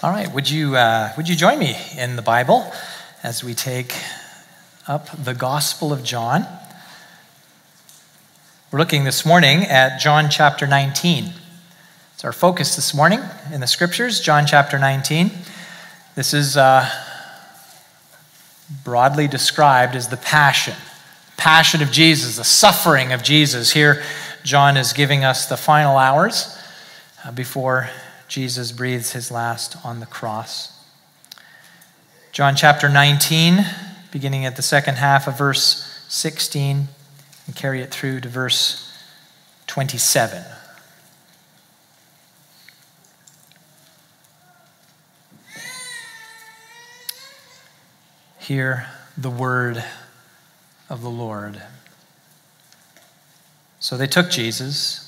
All right, would you, uh, would you join me in the Bible as we take up the Gospel of John? We're looking this morning at John chapter 19. It's our focus this morning in the scriptures, John chapter 19. This is uh, broadly described as the passion, passion of Jesus, the suffering of Jesus. Here, John is giving us the final hours uh, before Jesus breathes his last on the cross. John chapter 19, beginning at the second half of verse 16, and carry it through to verse 27. Hear the word of the Lord. So they took Jesus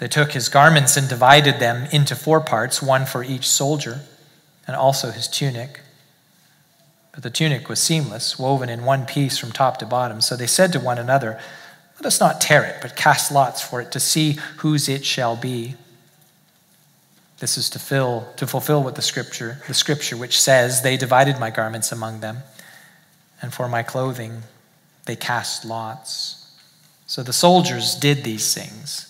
they took his garments and divided them into four parts, one for each soldier, and also his tunic. But the tunic was seamless, woven in one piece from top to bottom. So they said to one another, Let us not tear it, but cast lots for it to see whose it shall be. This is to fill to fulfill what the scripture, the scripture which says, They divided my garments among them, and for my clothing they cast lots. So the soldiers did these things.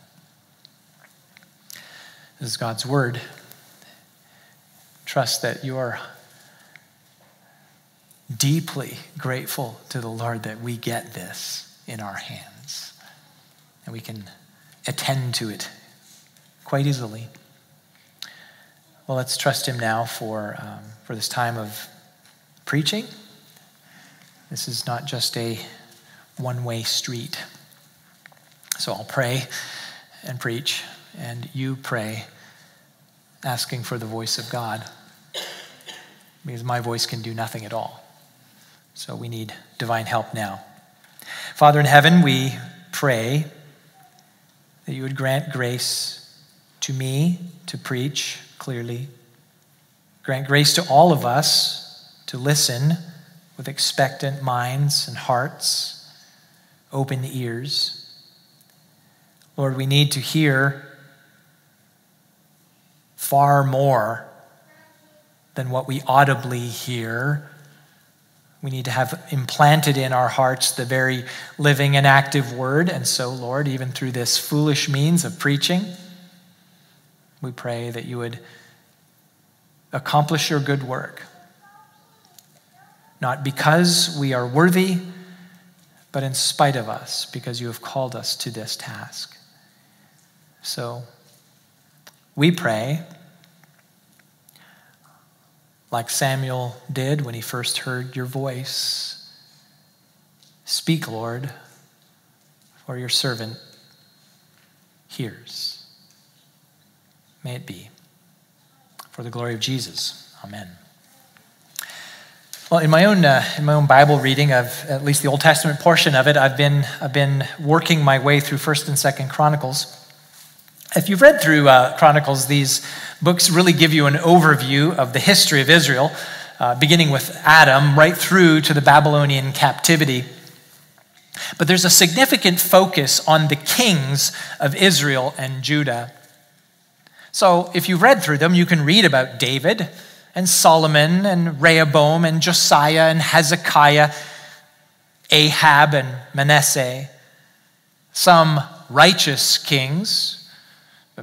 Is God's word. Trust that you're deeply grateful to the Lord that we get this in our hands and we can attend to it quite easily. Well, let's trust Him now for, um, for this time of preaching. This is not just a one way street. So I'll pray and preach and you pray asking for the voice of God because my voice can do nothing at all. So we need divine help now. Father in heaven, we pray that you would grant grace to me to preach clearly. Grant grace to all of us to listen with expectant minds and hearts, open ears. Lord, we need to hear far more than what we audibly hear. We need to have implanted in our hearts the very living and active word. And so, Lord, even through this foolish means of preaching, we pray that you would accomplish your good work. Not because we are worthy, but in spite of us, because you have called us to this task. So, we pray like Samuel did when he first heard your voice. Speak, Lord, for your servant hears. May it be. For the glory of Jesus. Amen. Well, in my own uh, in my own Bible reading of at least the Old Testament portion of it, I've been I've been working my way through First and Second Chronicles. If you've read through uh, Chronicles, these books really give you an overview of the history of Israel. uh, beginning with Adam right through to the Babylonian captivity. But there's a significant focus on the kings of Israel and Judah. So if you've read through them, you can read about David and Solomon and Rehoboam and Josiah and Hezekiah, Ahab and Manasseh. Some righteous kings,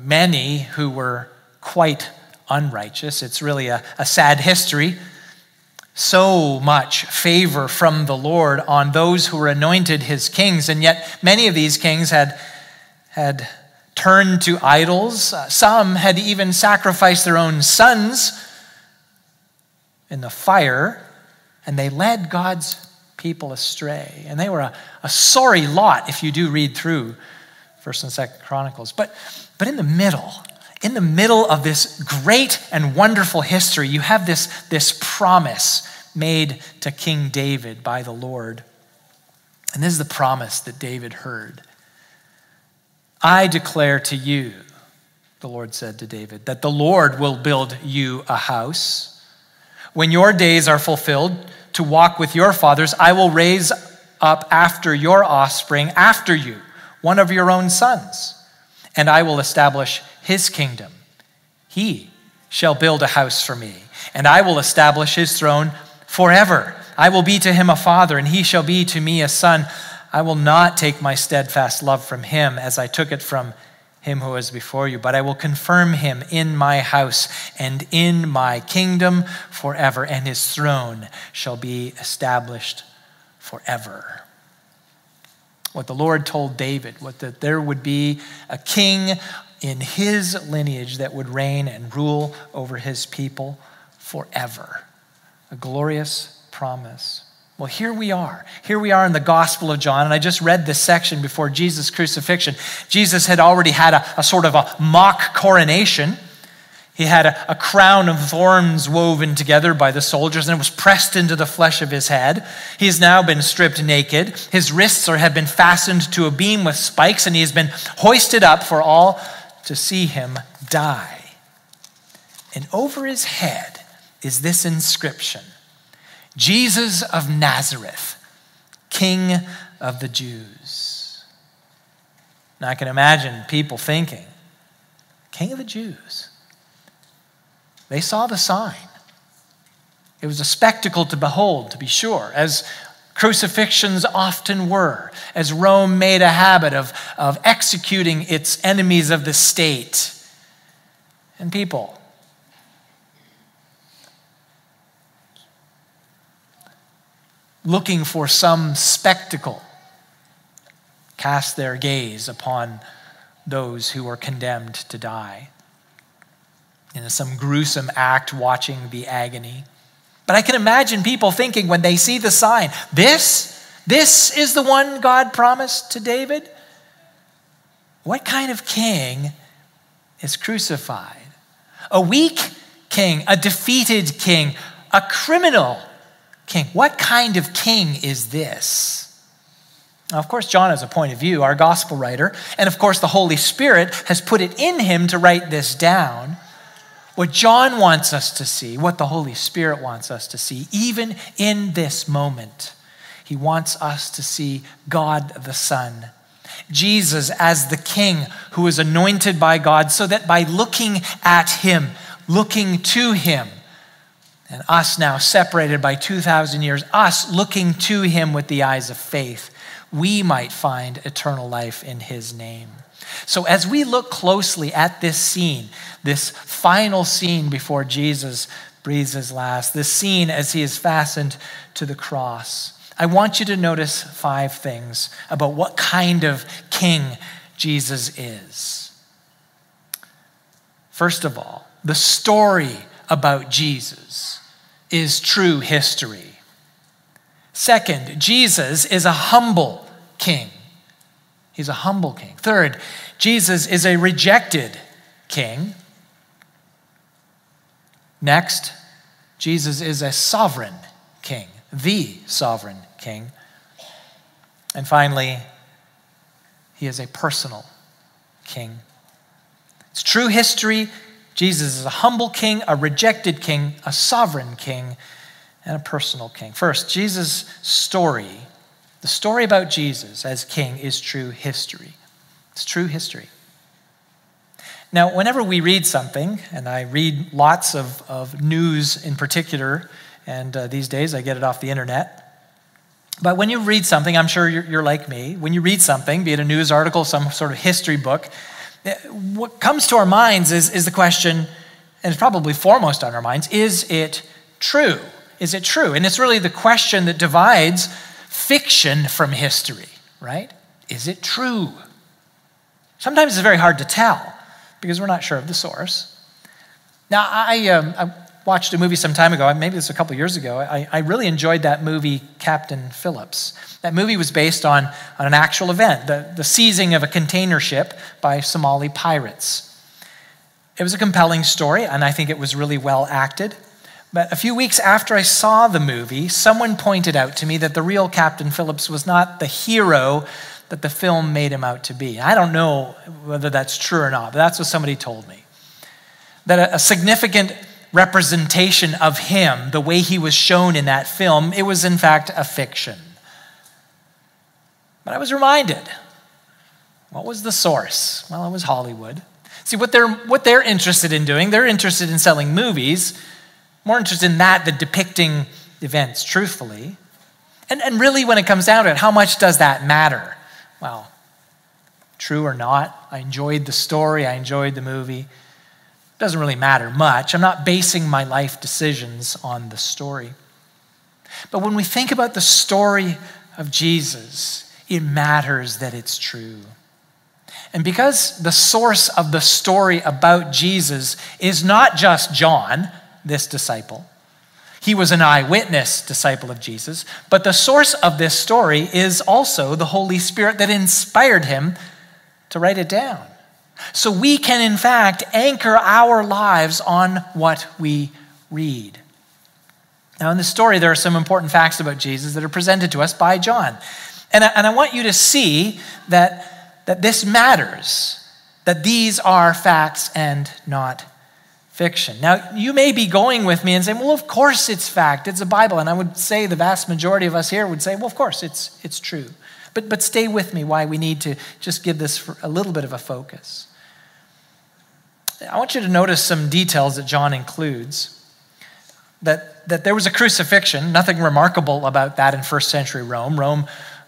many who were quite unrighteous. It's really a, a sad history. So much favor from the Lord on those who were anointed his kings, and yet many of these kings had, had turned to idols. Uh, some had even sacrificed their own sons in the fire, and they led God's people astray. And they were a, a sorry lot if you do read through First and Second Chronicles. But, but in the middle, in the middle of this great and wonderful history, you have this, this promise made to King David by the Lord. And this is the promise that David heard. I declare to you, the Lord said to David, that the Lord will build you a house. When your days are fulfilled to walk with your fathers, I will raise up after your offspring, after you, one of your own sons, and I will establish his kingdom. He shall build a house for me, and I will establish his throne forever. I will be to him a father, and he shall be to me a son. I will not take my steadfast love from him as I took it from him who was before you, but I will confirm him in my house and in my kingdom forever, and his throne shall be established forever. What the Lord told David, what that there would be a king in his lineage that would reign and rule over his people forever. A glorious promise. Well, here we are. Here we are in the Gospel of John, and I just read this section before Jesus' crucifixion. Jesus had already had a, a sort of a mock coronation. He had a, a, crown of thorns woven together by the soldiers, and it was pressed into the flesh of his head. He has now been stripped naked. His wrists are, have been fastened to a beam with spikes, and he has been hoisted up for all to see him die. And over his head is this inscription Jesus of Nazareth, King of the Jews. Now I can imagine people thinking, King of the Jews. They saw the sign. It was a spectacle to behold, to be sure, as crucifixions often were, as Rome made a habit of, of executing its enemies of the state. And people looking for some spectacle, cast their gaze upon those who were condemned to die in some gruesome act, watching the agony. But I can imagine people thinking when they see the sign, this, this is the one God promised to David? What kind of king is crucified? A weak king, a defeated king, a criminal king. What kind of king is this? Now, of course, John has a point of view, our gospel writer, and of course, the Holy Spirit has put it in him to write this down. What John wants us to see, what the Holy Spirit wants us to see, even in this moment, he wants us to see God the Son, Jesus as the King who is anointed by God, so that by looking at him, looking to him, and us now separated by 2,000 years, us looking to him with the eyes of faith, we might find eternal life in his name. So, as we look closely at this scene, this final scene before Jesus breathes his last, this scene as he is fastened to the cross, I want you to notice five things about what kind of king Jesus is. First of all, the story about Jesus is true history. Second, Jesus is a humble king. He's a humble king. Third, Jesus is a rejected king. Next, Jesus is a sovereign king, the sovereign king. And finally, he is a personal king. It's true history Jesus is a humble king, a rejected king, a sovereign king, and a personal king. First, Jesus' story, the story about Jesus as king, is true history. It's true history. Now, whenever we read something, and I read lots of, of news in particular, and uh, these days I get it off the internet. But when you read something, I'm sure you're, you're like me, when you read something, be it a news article, some sort of history book, eh, what comes to our minds is, is the question, and it's probably foremost on our minds is it true? Is it true? And it's really the question that divides fiction from history, right? Is it true? Sometimes it's very hard to tell because we're not sure of the source. Now, I, um, I watched a movie some time ago, maybe it was a couple years ago. I, I, really enjoyed that movie, Captain Phillips. That movie was based on, on an actual event, the, the seizing of a container ship by Somali pirates. It was a compelling story, and I think it was really well acted. But a few weeks after I saw the movie, someone pointed out to me that the real Captain Phillips was not the hero that the film made him out to be. I don't know whether that's true or not, but that's what somebody told me. That a significant representation of him, the way he was shown in that film, it was in fact a fiction. But I was reminded what was the source? Well, it was Hollywood. See, what they're, what they're interested in doing, they're interested in selling movies, more interested in that than depicting events truthfully. And, and really, when it comes down to it, how much does that matter? well, true or not, I enjoyed the story, I enjoyed the movie. It doesn't really matter much. I'm not basing my life decisions on the story. But when we think about the story of Jesus, it matters that it's true. And because the source of the story about Jesus is not just John, this disciple, he was an eyewitness disciple of Jesus, but the source of this story is also the Holy Spirit that inspired him to write it down. So we can, in fact, anchor our lives on what we read. Now, in the story, there are some important facts about Jesus that are presented to us by John. And I, and I want you to see that, that this matters, that these are facts and not fiction. Now, you may be going with me and saying, well, of course it's fact, it's a Bible. And I would say the vast majority of us here would say, well, of course it's, it's true. But, but stay with me why we need to just give this a little bit of a focus. I want you to notice some details that John includes. That, that there was a crucifixion, nothing remarkable about that in first century Rome. Rome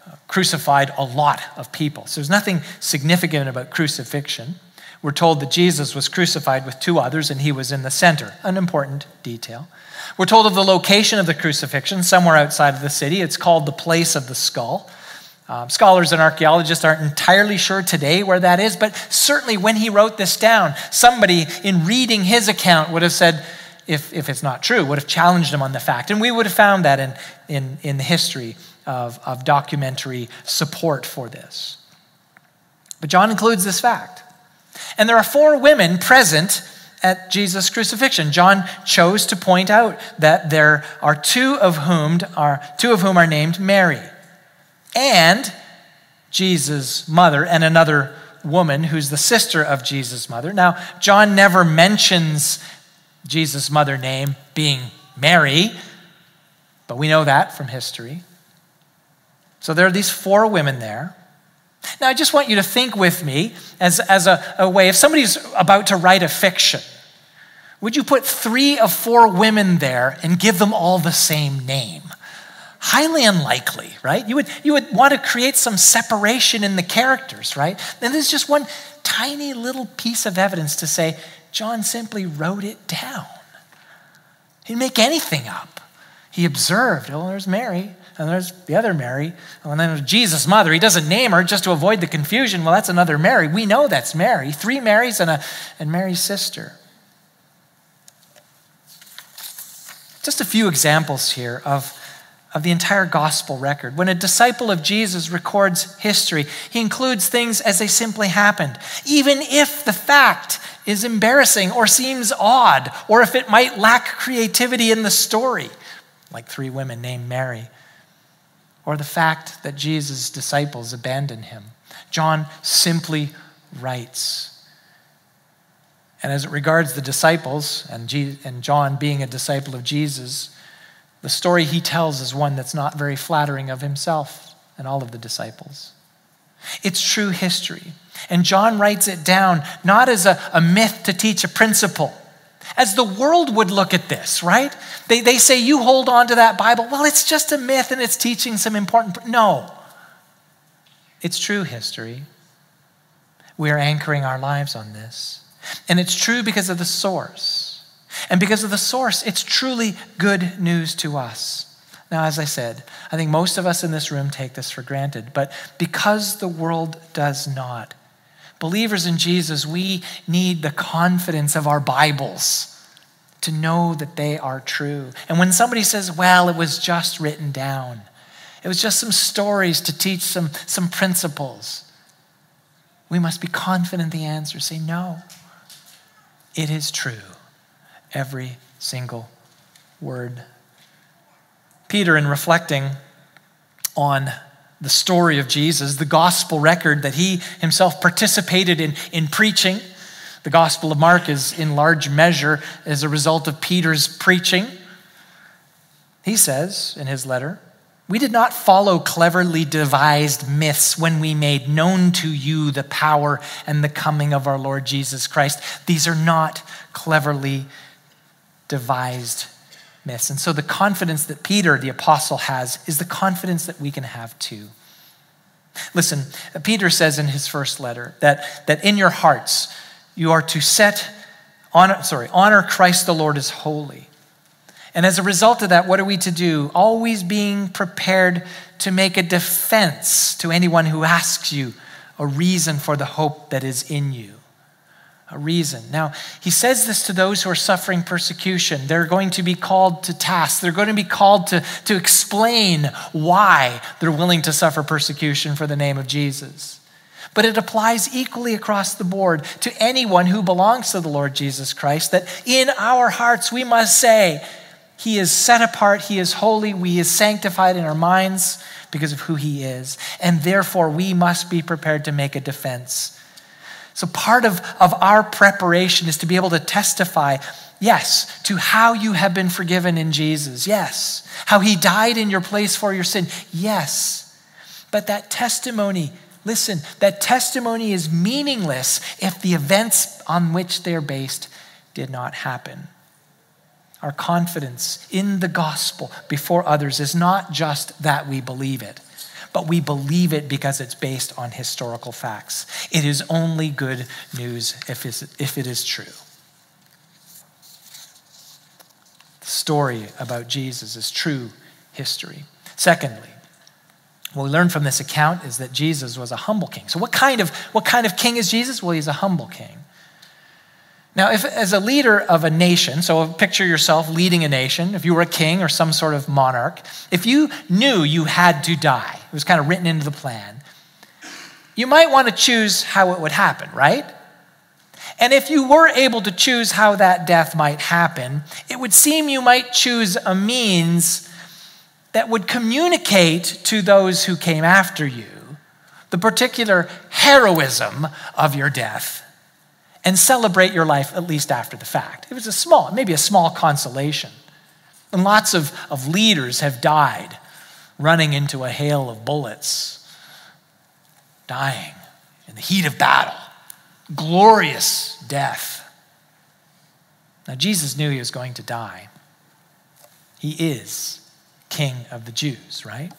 uh, crucified a lot of people. So there's nothing significant about crucifixion. We're told that Jesus was crucified with two others and he was in the center, an important detail. We're told of the location of the crucifixion, somewhere outside of the city. It's called the place of the skull. Um, scholars and archaeologists aren't entirely sure today where that is, but certainly when he wrote this down, somebody in reading his account would have said, if, if it's not true, would have challenged him on the fact. And we would have found that in, in, in the history of, of documentary support for this. But John includes this fact. And there are four women present at Jesus' crucifixion. John chose to point out that there are two of whom are two of whom are named Mary and Jesus' mother and another woman who's the sister of Jesus' mother. Now, John never mentions Jesus' mother name being Mary, but we know that from history. So there are these four women there. Now, I just want you to think with me as, as a, a way if somebody's about to write a fiction, would you put three of four women there and give them all the same name? Highly unlikely, right? You would, you would want to create some separation in the characters, right? And there's just one tiny little piece of evidence to say John simply wrote it down. He didn't make anything up. He observed, oh, there's Mary and there's the other Mary, and then Jesus' mother. He doesn't name her just to avoid the confusion. Well, that's another Mary. We know that's Mary. Three Marys and, a, and Mary's sister. Just a few examples here of, of the entire gospel record. When a disciple of Jesus records history, he includes things as they simply happened, even if the fact is embarrassing or seems odd, or if it might lack creativity in the story, like three women named Mary or the fact that Jesus' disciples abandoned him. John simply writes. And as it regards the disciples, and, and John being a disciple of Jesus, The story he tells is one that's not very flattering of himself and all of the disciples. It's true history. And John writes it down not as a, a myth to teach a principle, as the world would look at this, right? They, they say, You hold on to that Bible. Well, it's just a myth and it's teaching some important. No, it's true history. We are anchoring our lives on this. And it's true because of the source. And because of the source, it's truly good news to us. Now, as I said, I think most of us in this room take this for granted, but because the world does not, believers in Jesus, we need the confidence of our Bibles to know that they are true. And when somebody says, well, it was just written down, it was just some stories to teach some, some principles, we must be confident the answer. Say, no, it is true. Every single word. Peter, in reflecting on the story of Jesus, the gospel record that he himself participated in, in preaching, the Gospel of Mark is in large measure as a result of Peter's preaching. He says in his letter, We did not follow cleverly devised myths when we made known to you the power and the coming of our Lord Jesus Christ. These are not cleverly devised And so the confidence that Peter, the apostle, has is the confidence that we can have too. Listen, Peter says in his first letter that, that in your hearts, you are to set, honor, sorry, honor Christ the Lord as holy. And as a result of that, what are we to do? Always being prepared to make a defense to anyone who asks you a reason for the hope that is in you. A reason. Now, he says this to those who are suffering persecution. They're going to be called to task. They're going to be called to, to explain why they're willing to suffer persecution for the name of Jesus. But it applies equally across the board to anyone who belongs to the Lord Jesus Christ that in our hearts we must say, He is set apart, He is holy, He is sanctified in our minds because of who He is. And therefore we must be prepared to make a defense. So part of, of our preparation is to be able to testify Yes, to how you have been forgiven in Jesus. Yes. How he died in your place for your sin. Yes. But that testimony Listen, that testimony is meaningless if the events on which they're based did not happen. Our confidence in the gospel before others is not just that we believe it, but we believe it because it's based on historical facts. It is only good news if it is true. The story about Jesus is true history. Secondly, what we learn from this account is that Jesus was a humble king. So, what kind of, what kind of king is Jesus? Well, he's a humble king. Now, if as a leader of a nation, so picture yourself leading a nation, if you were a king or some sort of monarch, if you knew you had to die, it was kind of written into the plan, you might want to choose how it would happen, right? And if you were able to choose how that death might happen, it would seem you might choose a means that would communicate to those who came after you the particular heroism of your death and celebrate your life at least after the fact. It was a small, maybe a small consolation. And lots of, of leaders have died running into a hail of bullets, dying in the heat of battle. Glorious death. Now, Jesus knew he was going to die. He is king of the Jews, right?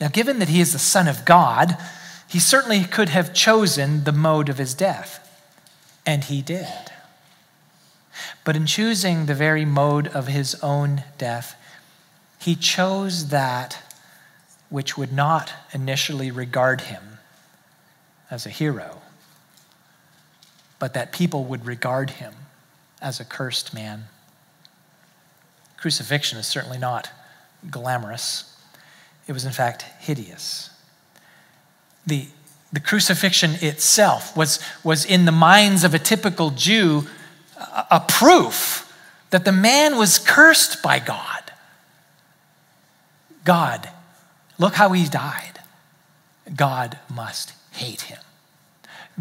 Now, given that he is the Son of God, he certainly could have chosen the mode of his death, and he did. But in choosing the very mode of his own death, he chose that which would not initially regard him as a hero, but that people would regard him as a cursed man. Crucifixion is certainly not glamorous. It was, in fact, hideous. The, the crucifixion itself was, was, in the minds of a typical Jew, a, a proof that the man was cursed by God. God, look how he died. God must hate him.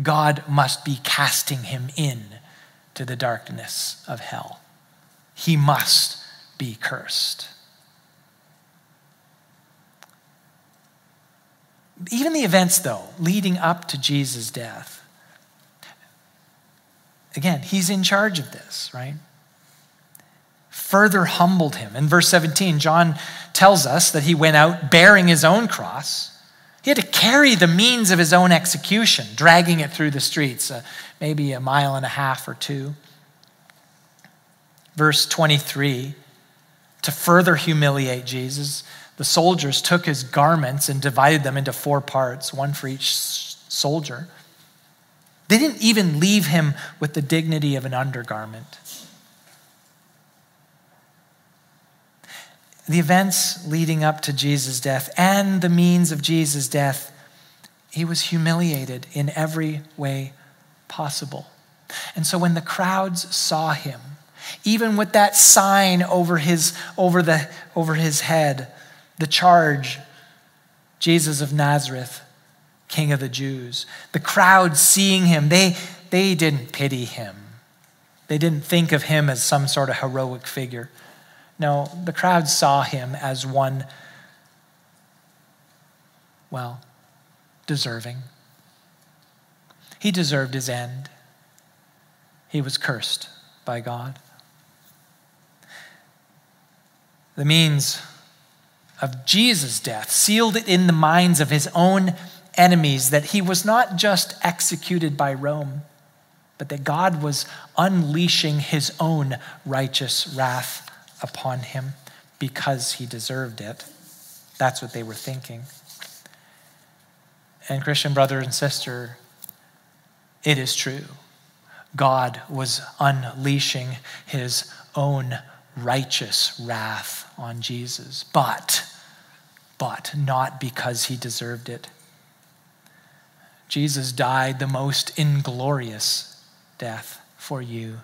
God must be casting him in to the darkness of hell. He must be cursed. Even the events, though, leading up to Jesus' death, again, he's in charge of this, right? Further humbled him. In verse 17, John tells us that he went out bearing his own cross. He had to carry the means of his own execution, dragging it through the streets, uh, maybe a mile and a half or two. Verse 23 to further humiliate Jesus, the soldiers took his garments and divided them into four parts, one for each soldier. They didn't even leave him with the dignity of an undergarment. The events leading up to Jesus' death and the means of Jesus' death, he was humiliated in every way possible. And so when the crowds saw him, even with that sign over his, over the, over his head, the charge, Jesus of Nazareth, King of the Jews. The crowd seeing him, they, they didn't pity him. They didn't think of him as some sort of heroic figure. No, the crowd saw him as one, well, deserving. He deserved his end. He was cursed by God. The means of Jesus' death sealed it in the minds of his own enemies that he was not just executed by Rome, but that God was unleashing his own righteous wrath upon him because he deserved it. That's what they were thinking. And, Christian brother and sister, it is true. God was unleashing his own righteous wrath on Jesus, but, but not because he deserved it. Jesus died the most inglorious death for you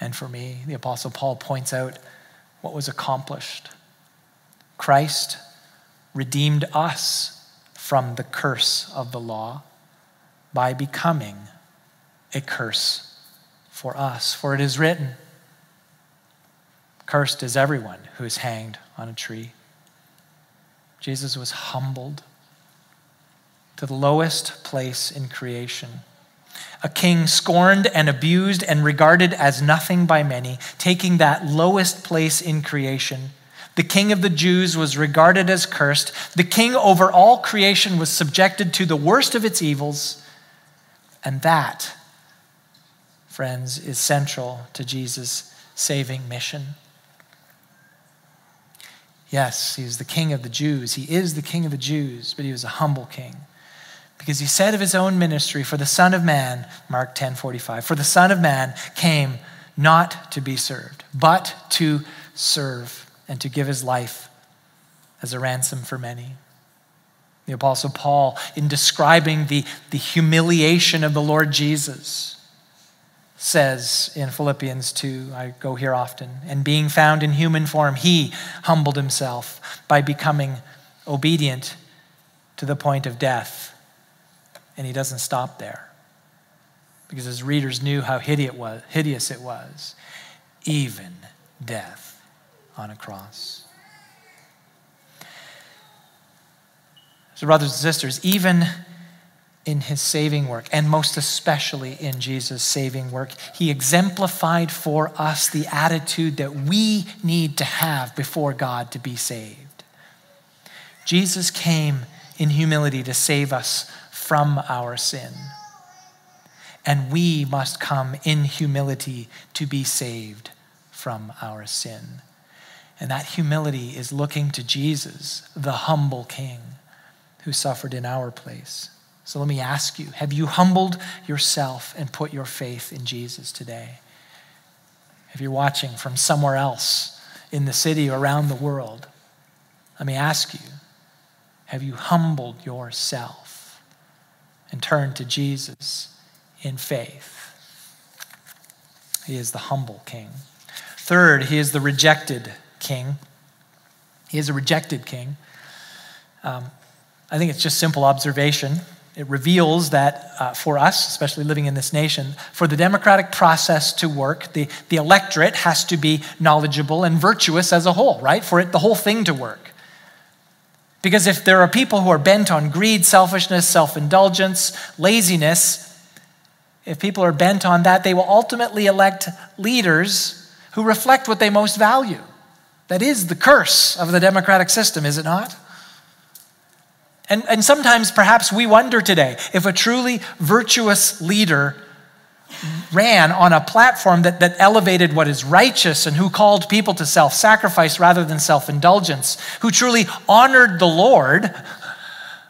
and for me. The Apostle Paul points out what was accomplished. Christ redeemed us from the curse of the law by becoming a curse for us. For it is written, Cursed is everyone who is hanged on a tree. Jesus was humbled to the lowest place in creation. A king scorned and abused and regarded as nothing by many, taking that lowest place in creation. The king of the Jews was regarded as cursed. The king over all creation was subjected to the worst of its evils. And that, friends, is central to Jesus' saving mission. Yes, he is the king of the Jews. He is the king of the Jews, but he was a humble king. Because he said of his own ministry, for the Son of Man, Mark 10 45, for the Son of Man came not to be served, but to serve and to give his life as a ransom for many. The Apostle Paul, in describing the, the humiliation of the Lord Jesus, says in Philippians 2, I go here often, and being found in human form, he humbled himself by becoming obedient to the point of death. And he doesn't stop there because his readers knew how hideous it was, even death on a cross. So, brothers and sisters, even in his saving work, and most especially in Jesus' saving work. He exemplified for us the attitude that we need to have before God to be saved. Jesus came in humility to save us from our sin. And we must come in humility to be saved from our sin. And that humility is looking to Jesus, the humble King who suffered in our place. So let me ask you have you humbled yourself and put your faith in Jesus today? If you're watching from somewhere else in the city or around the world, let me ask you have you humbled yourself and turned to Jesus in faith? He is the humble king. Third, he is the rejected king. He is a rejected king. Um, I think it's just simple observation it reveals that uh, for us, especially living in this nation, for the democratic process to work, the, the electorate has to be knowledgeable and virtuous as a whole, right? For it, the whole thing to work. Because if there are people who are bent on greed, selfishness, self indulgence, laziness, if people are bent on that, they will ultimately elect leaders who reflect what they most value. That is the curse of the democratic system, is it not? And, and sometimes perhaps we wonder today if a truly virtuous leader ran on a platform that, that elevated what is righteous and who called people to self sacrifice rather than self indulgence, who truly honored the Lord,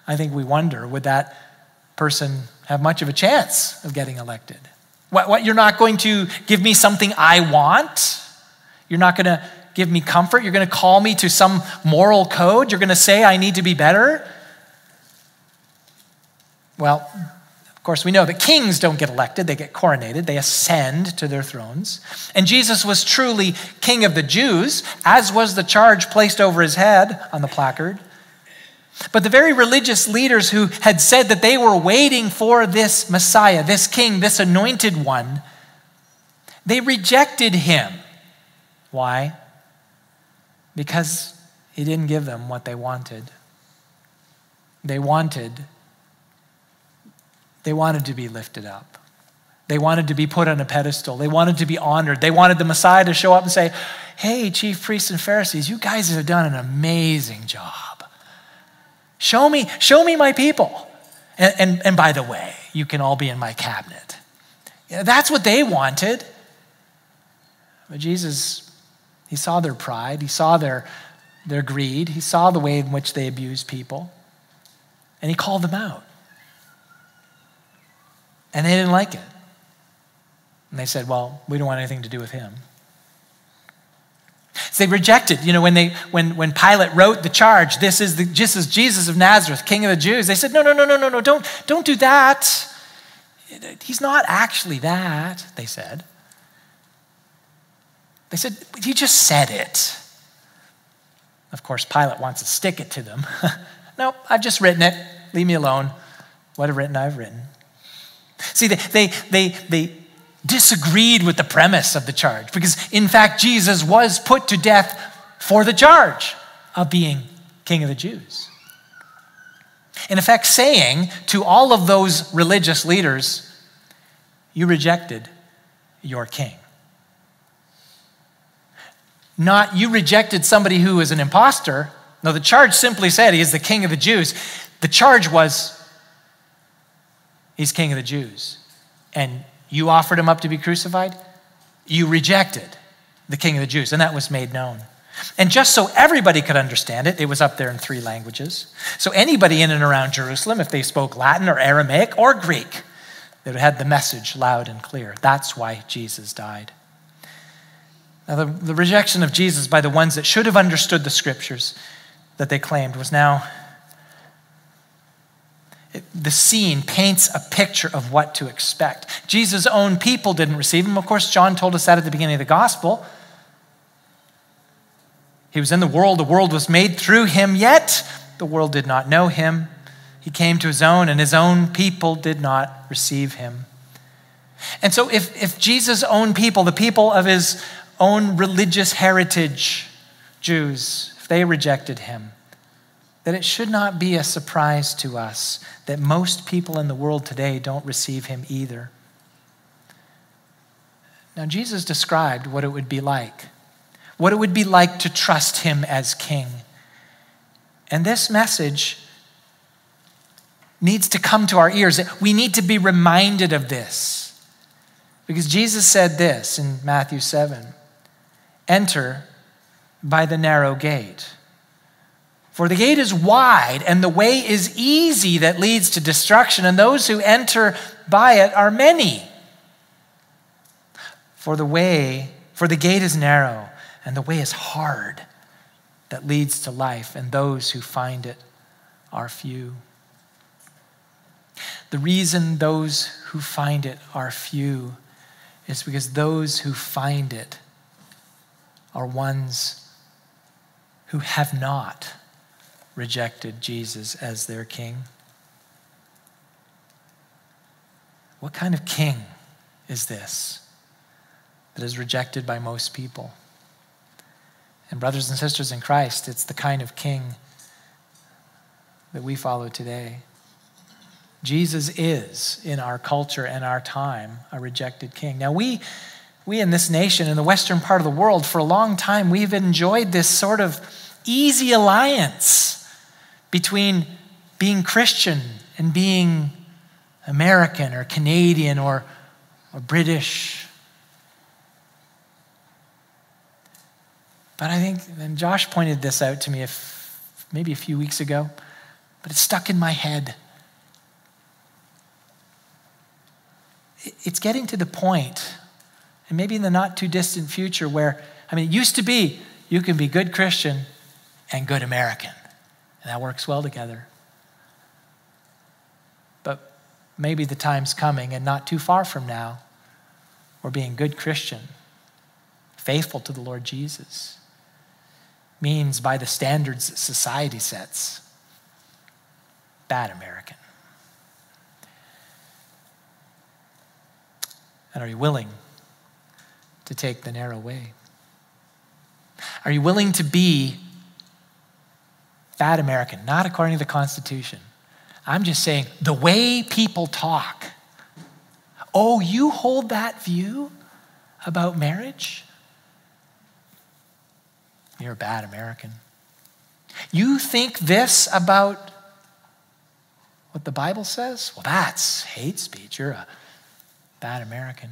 I think we wonder would that person have much of a chance of getting elected? What, what you're not going to give me something I want? You're not going to give me comfort? You're going to call me to some moral code? You're going to say I need to be better? Well, of course, we know that kings don't get elected, they get coronated, they ascend to their thrones. And Jesus was truly king of the Jews, as was the charge placed over his head on the placard. But the very religious leaders who had said that they were waiting for this Messiah, this king, this anointed one, they rejected him. Why? Because he didn't give them what they wanted. They wanted they wanted to be lifted up. They wanted to be put on a pedestal. They wanted to be honored. They wanted the Messiah to show up and say, Hey, chief priests and Pharisees, you guys have done an amazing job. Show me, show me my people. And, and, and by the way, you can all be in my cabinet. You know, that's what they wanted. But Jesus, he saw their pride, he saw their, their greed, he saw the way in which they abused people, and he called them out. And they didn't like it. And they said, Well, we don't want anything to do with him. So they rejected, you know, when, they, when, when Pilate wrote the charge, this is the, just as Jesus of Nazareth, King of the Jews, they said, No, no, no, no, no, no, don't, don't do that. He's not actually that, they said. They said, He just said it. Of course, Pilate wants to stick it to them. no, I've just written it. Leave me alone. What I've written, I've written. See, they, they, they, they disagreed with the premise of the charge because, in fact, Jesus was put to death for the charge of being king of the Jews. In effect, saying to all of those religious leaders, You rejected your king. Not you rejected somebody who is an impostor. No, the charge simply said he is the king of the Jews. The charge was He's king of the Jews. And you offered him up to be crucified. You rejected the king of the Jews, and that was made known. And just so everybody could understand it, it was up there in three languages. So anybody in and around Jerusalem, if they spoke Latin or Aramaic or Greek, they would have had the message loud and clear. That's why Jesus died. Now, the, the rejection of Jesus by the ones that should have understood the scriptures that they claimed was now the scene paints a picture of what to expect. Jesus' own people didn't receive him. Of course, John told us that at the beginning of the gospel. He was in the world, the world was made through him, yet the world did not know him. He came to his own, and his own people did not receive him. And so, if, if Jesus' own people, the people of his own religious heritage, Jews, if they rejected him, that it should not be a surprise to us that most people in the world today don't receive him either. Now, Jesus described what it would be like, what it would be like to trust him as king. And this message needs to come to our ears. We need to be reminded of this. Because Jesus said this in Matthew 7 Enter by the narrow gate. For the gate is wide and the way is easy that leads to destruction, and those who enter by it are many. For the way, for the gate is narrow and the way is hard that leads to life, and those who find it are few. The reason those who find it are few is because those who find it are ones who have not rejected Jesus as their king? What kind of king is this that is rejected by most people? And, brothers and sisters in Christ, it's the kind of king that we follow today. Jesus is, in our culture and our time, a rejected king. Now, we, we in this nation, in the western part of the world, for a long time, we've enjoyed this sort of easy alliance between being Christian and being American or Canadian or, or British. But I think, and Josh pointed this out to me if, maybe a few weeks ago, but it's stuck in my head. It's getting to the point, and maybe in the not too distant future, where, I mean, it used to be you can be good Christian and good American, and that works well together. But maybe the time's coming, and not too far from now, we're being good Christian, faithful to the Lord Jesus means by the standards that society sets. Bad American. And are you willing to take the narrow way? Are you willing to be bad American? Not according to the Constitution. I'm just saying the way people talk. Oh, you hold that view about marriage? You're a bad American. You think this about what the Bible says? Well, that's hate speech. You're a bad American.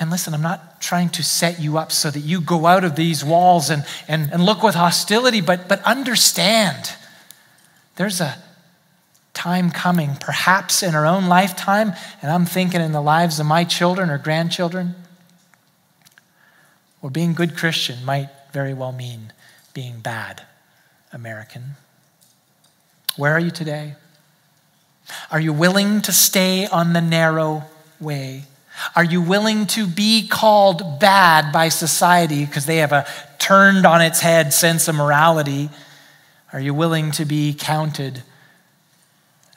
And listen, I'm not trying to set you up so that you go out of these walls and, and, and look with hostility, but, but understand there's a time coming, perhaps in our own lifetime, and I'm thinking in the lives of my children or grandchildren, where being good Christian might very well mean being bad American. Where are you today? Are you willing to stay on the narrow way? Are you willing to be called bad by society because they have a turned on its head sense of morality? Are you willing to be counted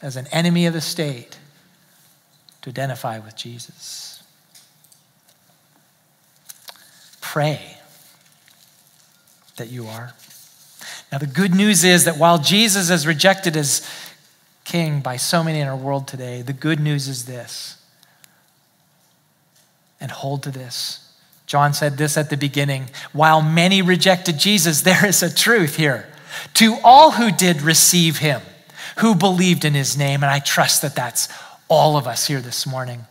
as an enemy of the state to identify with Jesus? Pray that you are. Now, the good news is that while Jesus is rejected as king by so many in our world today, the good news is this. And hold to this. John said this at the beginning while many rejected Jesus, there is a truth here. To all who did receive him, who believed in his name, and I trust that that's all of us here this morning.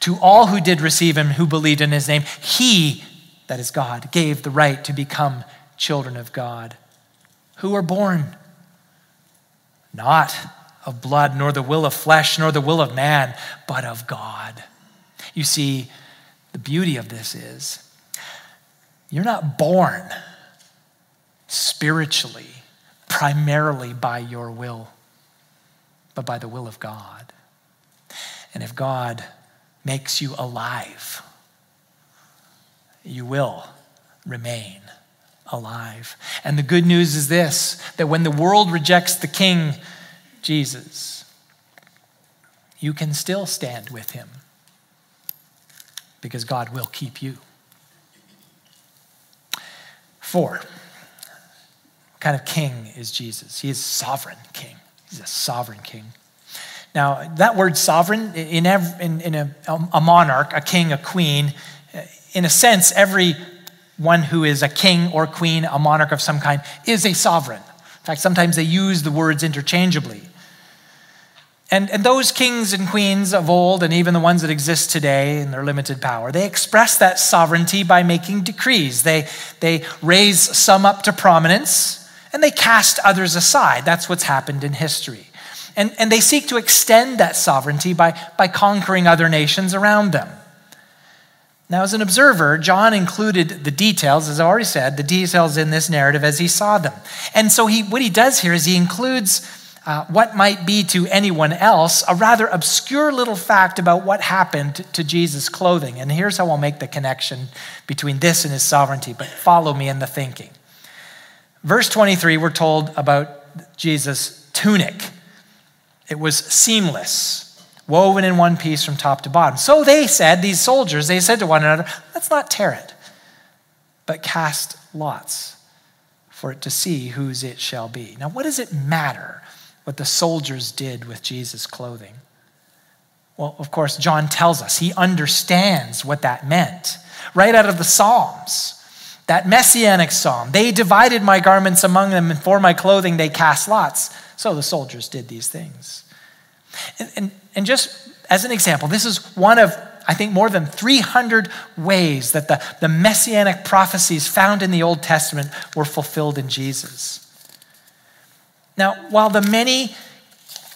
To all who did receive him, who believed in his name, he, that is God, gave the right to become children of God, who are born not of blood, nor the will of flesh, nor the will of man, but of God. You see, the beauty of this is you're not born spiritually, primarily by your will, but by the will of God. And if God makes you alive, you will remain alive. And the good news is this that when the world rejects the King, Jesus, you can still stand with him because God will keep you. Four, what kind of king is Jesus? He is sovereign king. He's a sovereign king. Now, that word sovereign, in, every, in, in a, a monarch, a king, a queen, in a sense, every one who is a king or queen, a monarch of some kind, is a sovereign. In fact, sometimes they use the words interchangeably. And, and those kings and queens of old, and even the ones that exist today in their limited power, they express that sovereignty by making decrees. They, they raise some up to prominence and they cast others aside. That's what's happened in history. And, and they seek to extend that sovereignty by, by conquering other nations around them. Now, as an observer, John included the details, as I already said, the details in this narrative as he saw them. And so, he, what he does here is he includes uh, what might be to anyone else a rather obscure little fact about what happened to Jesus' clothing. And here's how I'll make the connection between this and his sovereignty, but follow me in the thinking. Verse 23, we're told about Jesus' tunic. It was seamless, woven in one piece from top to bottom. So they said, these soldiers, they said to one another, let's not tear it, but cast lots for it to see whose it shall be. Now, what does it matter what the soldiers did with Jesus' clothing? Well, of course, John tells us he understands what that meant right out of the Psalms. That messianic psalm, they divided my garments among them, and for my clothing they cast lots. So the soldiers did these things. And, and, and just as an example, this is one of, I think, more than 300 ways that the, the messianic prophecies found in the Old Testament were fulfilled in Jesus. Now, while the many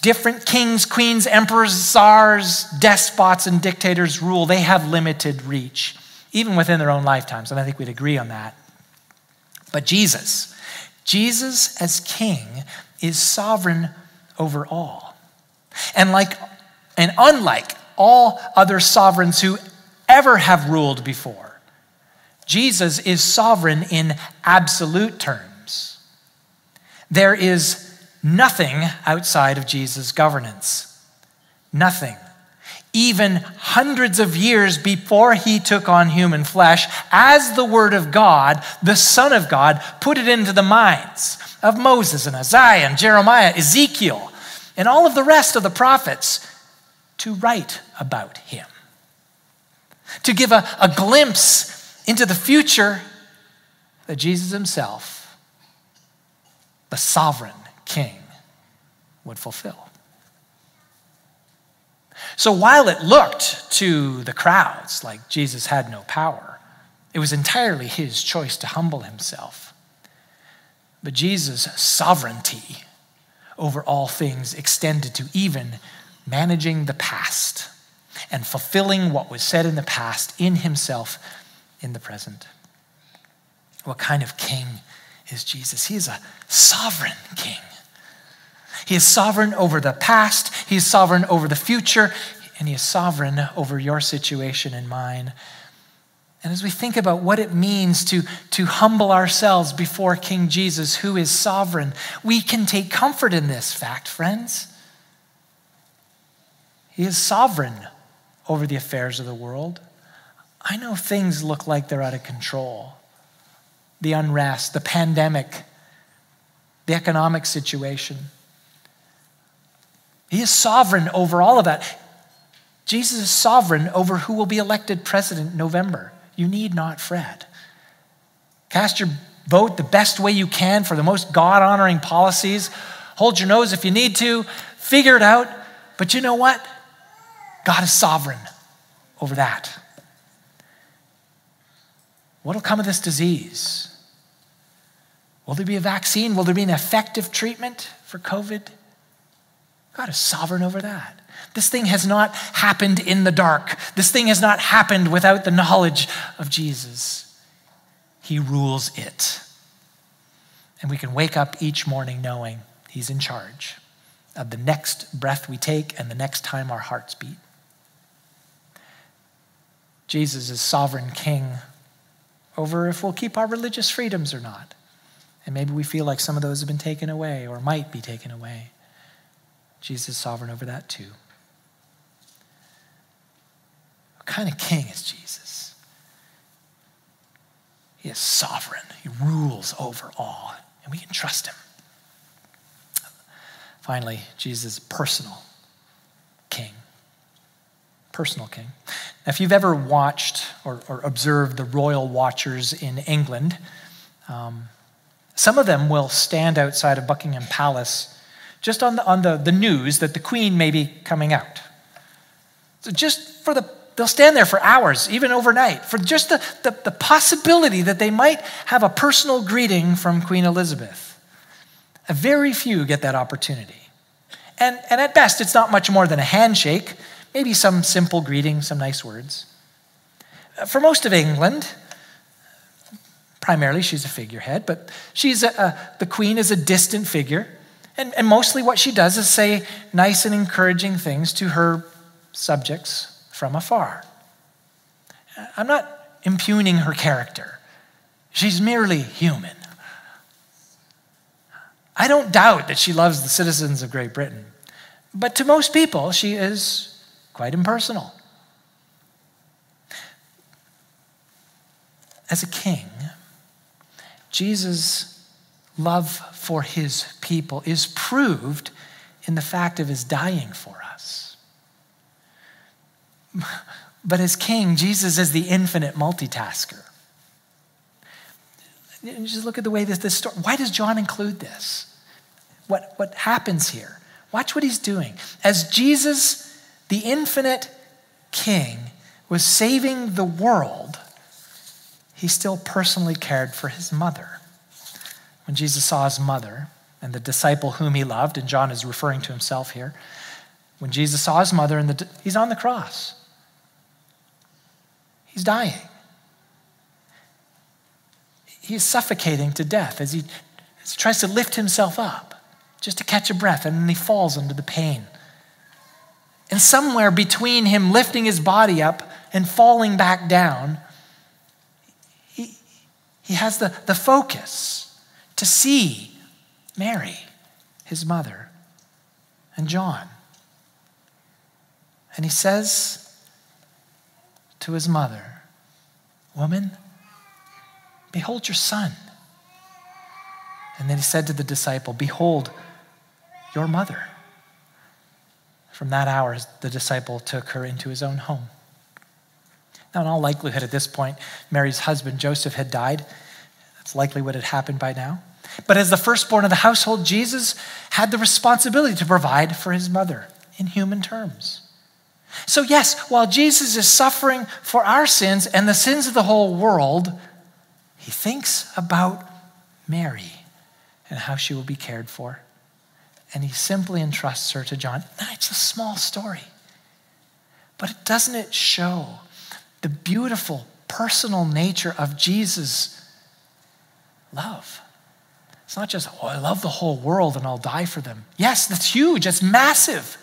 different kings, queens, emperors, czars, despots, and dictators rule, they have limited reach, even within their own lifetimes. And I think we'd agree on that. But Jesus, Jesus as king, is sovereign over all. And like and unlike all other sovereigns who ever have ruled before, Jesus is sovereign in absolute terms. There is nothing outside of Jesus' governance. Nothing. Even hundreds of years before he took on human flesh, as the Word of God, the Son of God, put it into the minds of Moses and Isaiah and Jeremiah, Ezekiel, and all of the rest of the prophets to write about him, to give a, a glimpse into the future that Jesus himself, the sovereign king, would fulfill. So while it looked to the crowds like Jesus had no power, it was entirely his choice to humble himself. But Jesus' sovereignty over all things extended to even managing the past and fulfilling what was said in the past in himself in the present. What kind of king is Jesus? He is a sovereign king. He is sovereign over the past, he is sovereign over the future, and he is sovereign over your situation and mine. And as we think about what it means to, to humble ourselves before King Jesus, who is sovereign, we can take comfort in this fact, friends. He is sovereign over the affairs of the world. I know things look like they're out of control the unrest, the pandemic, the economic situation. He is sovereign over all of that. Jesus is sovereign over who will be elected president in November. You need not fret. Cast your vote the best way you can for the most God honoring policies. Hold your nose if you need to. Figure it out. But you know what? God is sovereign over that. What will come of this disease? Will there be a vaccine? Will there be an effective treatment for COVID? God is sovereign over that. This thing has not happened in the dark. This thing has not happened without the knowledge of Jesus. He rules it. And we can wake up each morning knowing He's in charge of the next breath we take and the next time our hearts beat. Jesus is sovereign king over if we'll keep our religious freedoms or not. And maybe we feel like some of those have been taken away or might be taken away. Jesus is sovereign over that too. What kind of king is Jesus? He is sovereign, he rules over all, and we can trust him. Finally, Jesus personal king. Personal king. Now, if you've ever watched or, or observed the royal watchers in England, um, some of them will stand outside of Buckingham Palace just on the, on the, the news that the queen may be coming out. So just for the, they'll stand there for hours, even overnight, for just the, the, the possibility that they might have a personal greeting from Queen Elizabeth. Very few get that opportunity. And, and at best, it's not much more than a handshake, maybe some simple greeting, some nice words. Uh, for most of England, primarily she's a figurehead, but she's a, a, the queen is a distant figure. And, and mostly what she does is say nice and encouraging things to her subjects from afar. I'm not impugning her character, she's merely human. I don't doubt that she loves the citizens of Great Britain, but to most people, she is quite impersonal. As a king, Jesus love for his people is proved in the fact of his dying for us. But as king, Jesus is the infinite multitasker. Just look at the way this, this story. Why does John include this? What, what happens here? Watch what he's doing. As Jesus, the infinite king, was saving the world, he still personally cared for his mother. When Jesus saw his mother and the disciple whom he loved, and John is referring to himself here, when Jesus saw his mother, and the, he's on the cross, he's dying. He's suffocating to death as he, as he tries to lift himself up just to catch a breath, and then he falls under the pain. And somewhere between him lifting his body up and falling back down, he, he has the, the focus to see Mary, his mother, and John. And he says to his mother, Woman, behold your son. And then he said to the disciple, Behold your mother. From that hour, the disciple took her into his own home. Now, in all likelihood, at this point, Mary's husband, Joseph, had died. That's likely what had happened by now. But as the firstborn of the household, Jesus had the responsibility to provide for his mother in human terms. So, yes, while Jesus is suffering for our sins and the sins of the whole world, he thinks about Mary and how she will be cared for. And he simply entrusts her to John. Now, it's a small story, but doesn't it show the beautiful personal nature of Jesus' love? It's not just, oh, I love the whole world and I'll die for them. Yes, that's huge, that's massive.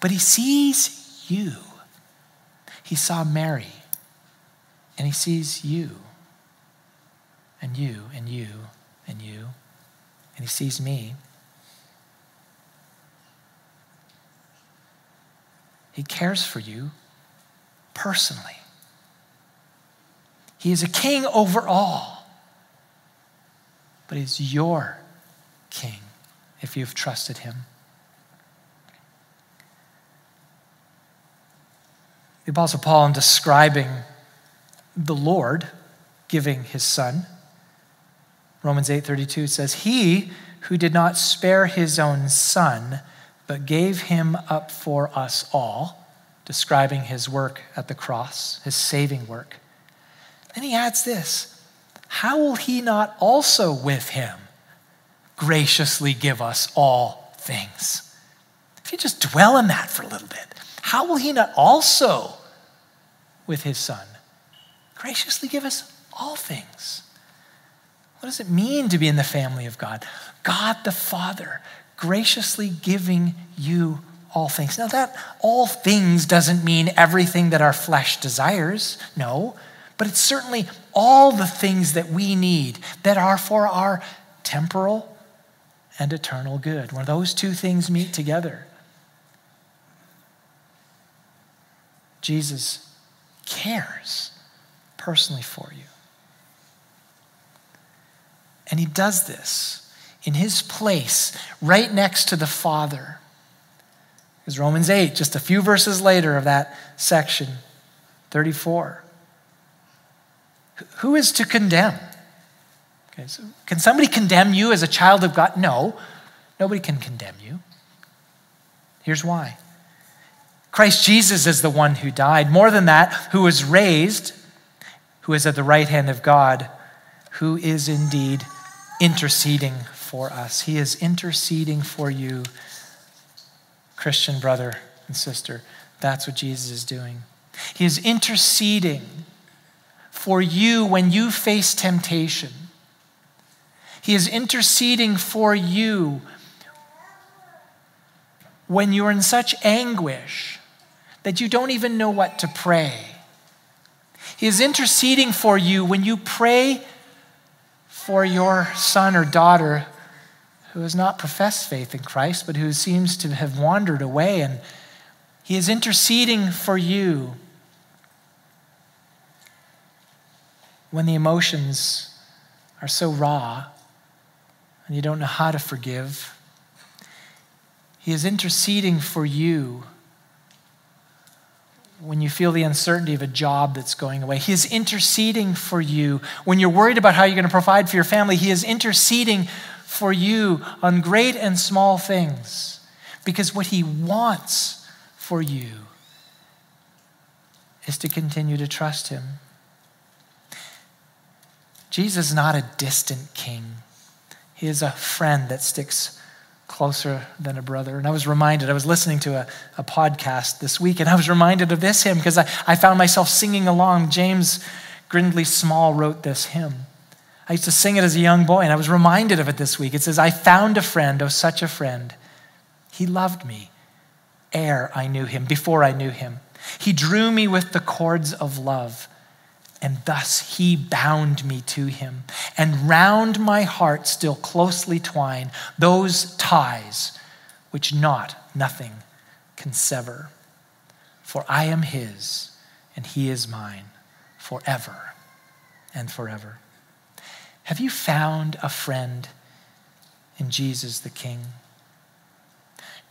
But he sees you. He saw Mary, and he sees you, and you, and you, and you, and he sees me. He cares for you personally. He is a king over all, but he's your king if you've trusted him. The Apostle Paul, in describing the Lord giving his son, Romans 8:32 says, "He who did not spare his own son, but gave him up for us all," describing his work at the cross, his saving work. Then he adds this, "How will he not also with him graciously give us all things?" If you just dwell in that for a little bit, how will he not also with his son graciously give us all things? What does it mean to be in the family of God? God the Father graciously giving you all things. Now, that all things doesn't mean everything that our flesh desires, no, but it's certainly all the things that we need that are for our temporal and eternal good. When those two things meet together, Jesus cares personally for you. And he does this in his place, right next to the Father. Is Romans 8, just a few verses later of that section, 34. Who is to condemn? Okay, so can somebody condemn you as a child of God? No, nobody can condemn you. Here's why Christ Jesus is the one who died. More than that, who was raised, who is at the right hand of God, who is indeed interceding for us. He is interceding for you, Christian brother and sister. That's what Jesus is doing. He is interceding for you when you face temptation. He is interceding for you when you're in such anguish that you don't even know what to pray. He is interceding for you when you pray for your son or daughter who has not professed faith in Christ, but who seems to have wandered away. And he is interceding for you when the emotions are so raw and you don't know how to forgive, He is interceding for you when you feel the uncertainty of a job that's going away. He is interceding for you when you're worried about how you're going to provide for your family. He is interceding for you on great and small things because what He wants for you is to continue to trust Him. Jesus is not a distant king, He is a friend that sticks closer than a brother. And I was reminded, I was listening to a, a podcast this week, and I was reminded of this hymn because I, I found myself singing along. James Grindlay Small wrote this hymn. I used to sing it as a young boy, and I was reminded of it this week. It says, I found a friend, oh, such a friend. He loved me ere I knew him, before I knew him. He drew me with the cords of love and thus he bound me to him. And round my heart still closely twine those ties which not nothing can sever. For I am his, and he is mine forever and forever. Have you found a friend in Jesus the King?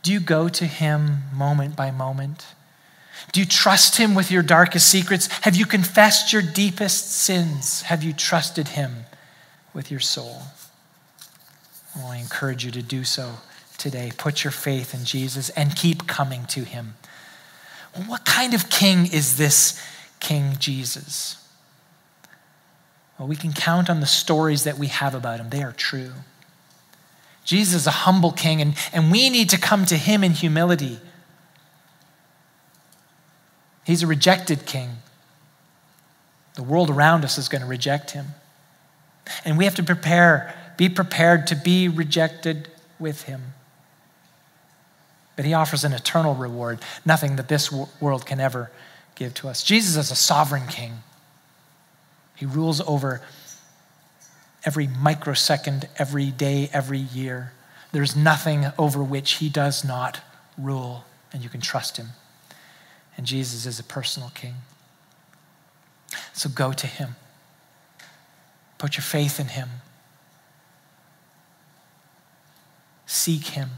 Do you go to him moment by moment? Do you trust Him with your darkest secrets? Have you confessed your deepest sins? Have you trusted Him with your soul? Well, I encourage you to do so today. Put your faith in Jesus and keep coming to Him. What kind of king is this King Jesus? Well, we can count on the stories that we have about him, they are true. Jesus is a humble king, and, and we need to come to him in humility. He's a rejected king. The world around us is going to reject him. And we have to prepare, be prepared to be rejected with him. But he offers an eternal reward, nothing that this world can ever give to us. Jesus is a sovereign king. He rules over every microsecond, every day, every year. There's nothing over which he does not rule, and you can trust him. And Jesus is a personal king. So go to him. Put your faith in him. Seek him.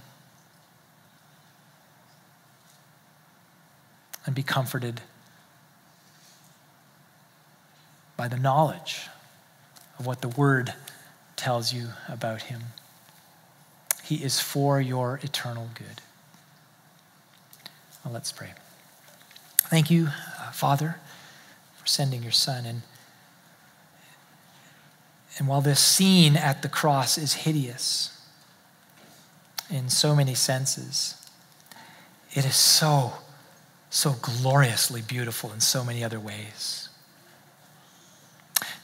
And be comforted by the knowledge of what the word tells you about him. He is for your eternal good. Well, let's pray. Thank you, uh, Father, for sending your Son. And, and while this scene at the cross is hideous in so many senses, it is so, so gloriously beautiful in so many other ways.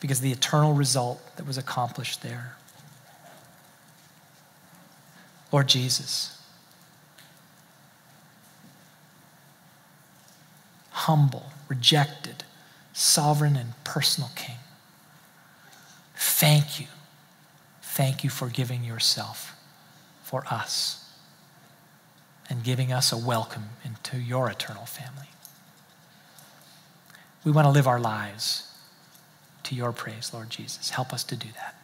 Because the eternal result that was accomplished there. Lord Jesus, humble, rejected, sovereign, and personal King. Thank you. Thank you for giving yourself for us and giving us a welcome into your eternal family. We want to live our lives to your praise, Lord Jesus. Help us to do that.